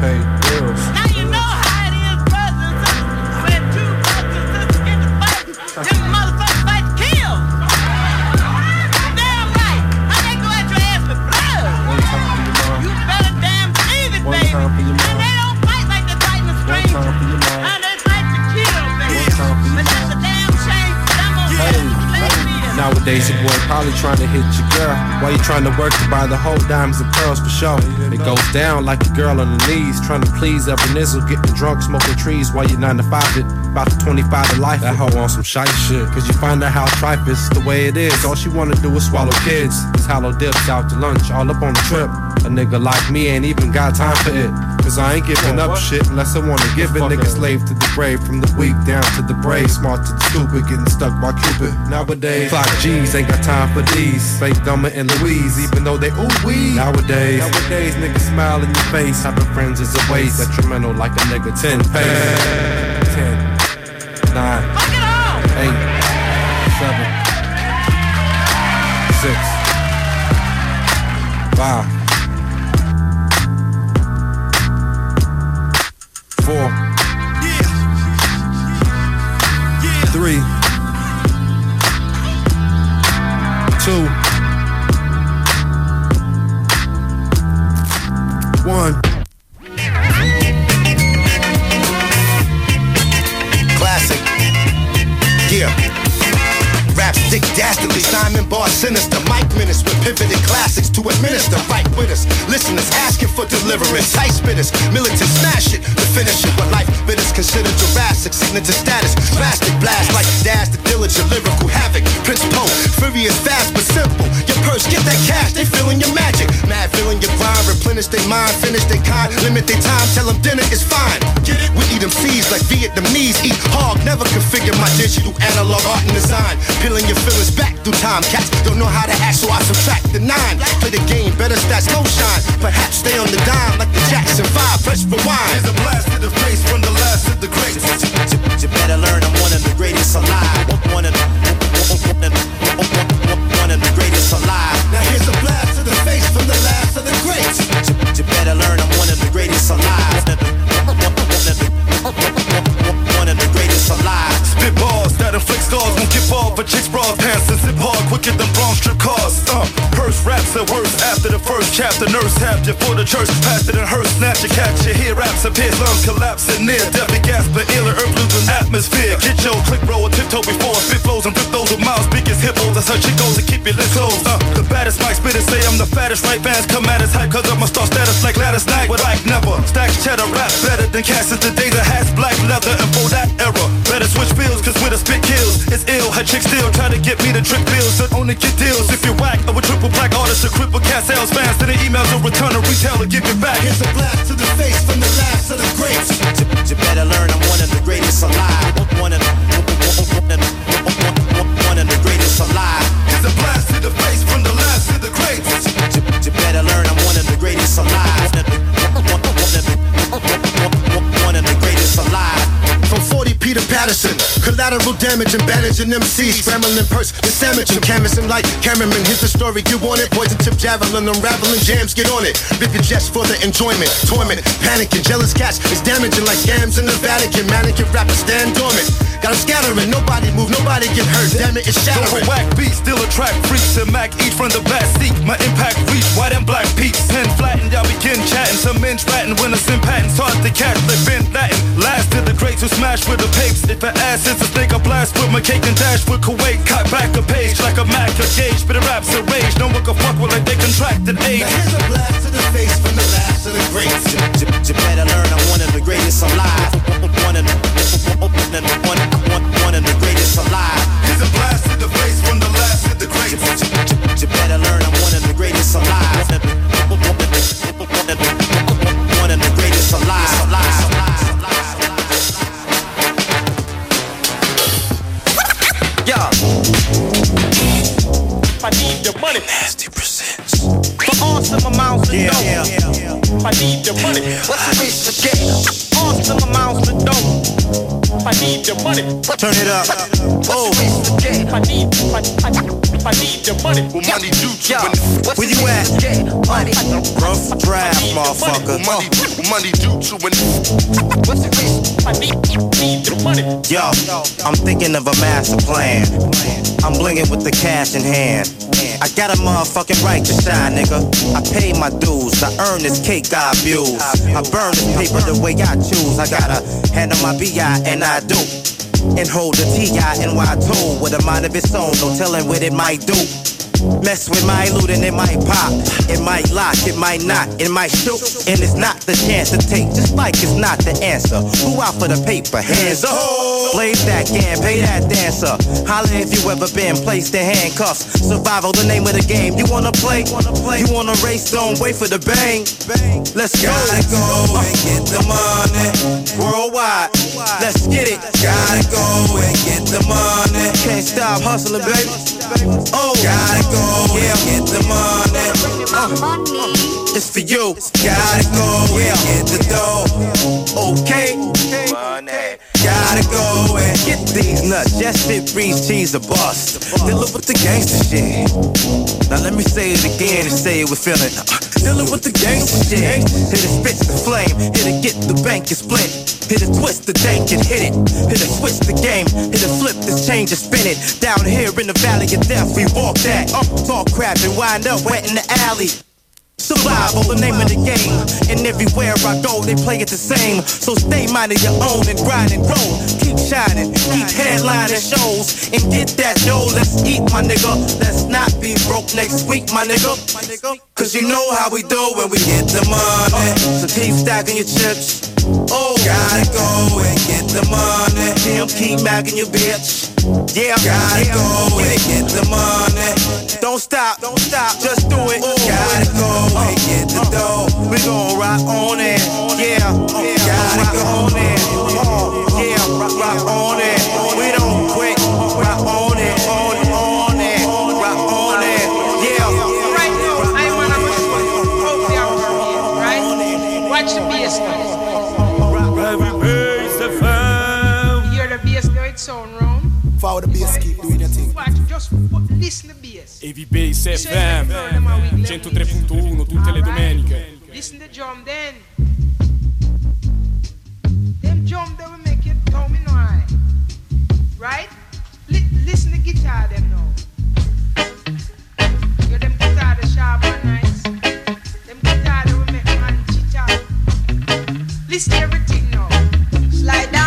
Hey, deals. Now you know how it is, brothers. When two brothers get to them Nowadays, your boy probably trying to hit your girl. While you trying to work to buy the whole diamonds and pearls for sure. It goes down like a girl on the knees, trying to please every nizzle, getting drunk, smoking trees while you 9 to 5 it. About to 25 to life. That hoe on some shite shit. Cause you find out how tripe is the way it is. All she wanna do is swallow kids. It's hollow dips out to lunch, all up on the trip. A nigga like me ain't even got time for it. Cause I ain't giving up shit unless I wanna give it. Nigga slave to the brave, from the weak down to the brave. Smart to the stupid, getting stuck by Cupid. Nowadays, clock G's ain't got time for these. Fake Dumber and Louise, even though they ooh wee. Nowadays, nowadays niggas smile in your face. Having friends is a waste. Detrimental like a nigga 10 pace. 10, 9, 8, 7, 6, 5. Three, two, one. Classic. Yeah. Rap stick dastardly, Simon Bar sinister. Minutes with pivoted classics to administer. Fight with us. Listeners asking for deliverance. Tight spitters, militant smash it to finish it. What life bitters consider Jurassic. Signature status. Drastic blast like Dash the diligent lyrical havoc. Prince Po, furious fast but simple. Your purse, get that cash, they feeling your magic. Mad feeling your grind, replenish their mind, finish their kind, limit their time, tell them dinner is fine. Get it? We eat them seeds like Vietnamese eat hog. Never configure my digital analog art and design. Peeling your feelings back through time. Cats don't know how to act, so I subtract the nine. Play the game, better stats, no shine. Perhaps stay on the dime like the Jackson 5. Fresh for wine. Here's a blast to the face from the last of the greats. You better learn I'm one of the greatest alive. One of the, one of the greatest alive. Now here's a blast for chicks, bras, pants, and zip hard quicker than bronze strip cars. Uh, purse raps are worse after the first chapter. Nurse tapped you for the church, it and hearse, snatch your catch. You hear raps appear, lungs collapsing near death, gas, but iller, earth losing atmosphere. Get your click roll, a tiptoe before spit flows and rip those with miles, biggest hippos. That's how she goes to keep your lips closed. Uh, the baddest mic spitters say I'm the fattest, right fans come at us hype, cause I'm a star status like Gladys Knight. With like never, stacks cheddar, rap better than cats since the day that has black leather and for that era. Better switch fields, cause with a spit kills, it's ill. Her chick still try to get me to trick bills, but only get deals if you're whack. Of a triple black artist, a cripple cat sales fans, to the emails or return a retailer, give it back. Here's a blast to the face from the last of the greats. You better learn I'm one of the greatest alive. One of the, one of the one of the greatest alive. Here's a blast to the face from the last of the greats. You better learn I'm one of the greatest alive. One of the greatest alive. From 40 Peter Patterson, collateral damage and bandaging MCs, scrambling purse, and canvassing like cameraman. Here's the story, you want it? Poison tip javelin, unraveling jams, get on it. Rip your for the enjoyment, torment, panicking, jealous cats is damaging like gams in the Vatican. Mannequin rappers stand dormant. Got 'em scattering, nobody move, nobody get hurt. Damn it, it's shattering. whack beats, still attract freaks and Mac eat from the back seat. My impact reach white and black peaks. Pen flattened, y'all begin chatting. Some men ratting when it's in patents. Hard to catch, they been Latin. Last to the greats who smash with the papes. If an ass is a blast with my cake and dash with Kuwait. Cut back a page like a Mac, a gauge. But raps are rage. No one can fuck with like they contracted. Now here's a blast to the face from the last of the greats. You, you better learn I'm one of the greatest alive. One of the, one, one, one of the greatest alive. Here's a blast to the face from the last of the greats. You, you better learn I'm one of the greatest alive. Awesome amounts of Yeah, dough. yeah, I need your money. What's the wish to get? Awesome amounts of dough. I need your money. Turn it up. Oh. I need, I, I, I need your money. What money do to Yeah. an Where you at? Money. Rough draft, motherfucker. Money, money do to an What's the wish? I need, need your money. Yo, I'm thinking of a master plan. I'm blinging with the cash in hand. I got a motherfucking right to shine, nigga. I pay my dues. I earn this cake I abuse. I burn this paper the way I choose. I gotta handle my BI and I do. And hold the T-I-N-Y tool with a mind of its own. No telling what it might do. Mess with my loot and it might pop. It might lock, it might not, it might shoot. And it's not the chance to take, just like it's not the answer. Who out for the paper? Hands up. Blaze that game, pay that dancer. Holla if you ever been placed in handcuffs. Survival, the name of the game. You wanna play? You wanna race? Don't wait for the bang. Let's go. Gotta go and get the money. Worldwide. Let's get it. Gotta go and get the money. Can't stop hustling, baby. Oh, gotta go yeah. and get the money. Uh, it's for you. Gotta go and get the dough. Okay. Money. Gotta go and get these nuts. Just fit breeze, cheese, or bust. Dealing with the gangster shit. Now let me say it again and say it with feeling. Uh, Dealing with the gangster shit. Hit it, spits the flame. Hit it, get the bank and split. Hit a twist the dank and hit it. Hit it, switch the game. Hit it, flip this change and spin it. Down here in the valley of death, we walk that. Up, talk crap and wind up wet in the alley. Survival, the name of the game. And everywhere I go, they play it the same. So stay minding your own and grind and roll. Keep shining, keep headlining shows. And get that dough, let's eat, my nigga. Let's not be broke next week, my nigga. Cause you know how we do when we get the money. So keep stacking your chips. Oh, gotta go and get the money. Damn, keep bagging your bitch. Yeah, gotta go and get the money. Don't stop, don't stop, just do it. Gotta go and get the dough. We gon' rock on it. Yeah, gotta go on it. Uh, yeah, rock, rock on it. We don't put- listen to bass. Heavy Bass FM 103.1 tutte le domeniche. Listen to drum then. Them drum they will make you tell me no eye. Right? Li- listen to guitar them now. Yo, them guitar the sharp and nice. Them guitar they will make man out. Listen to everything now. Slide down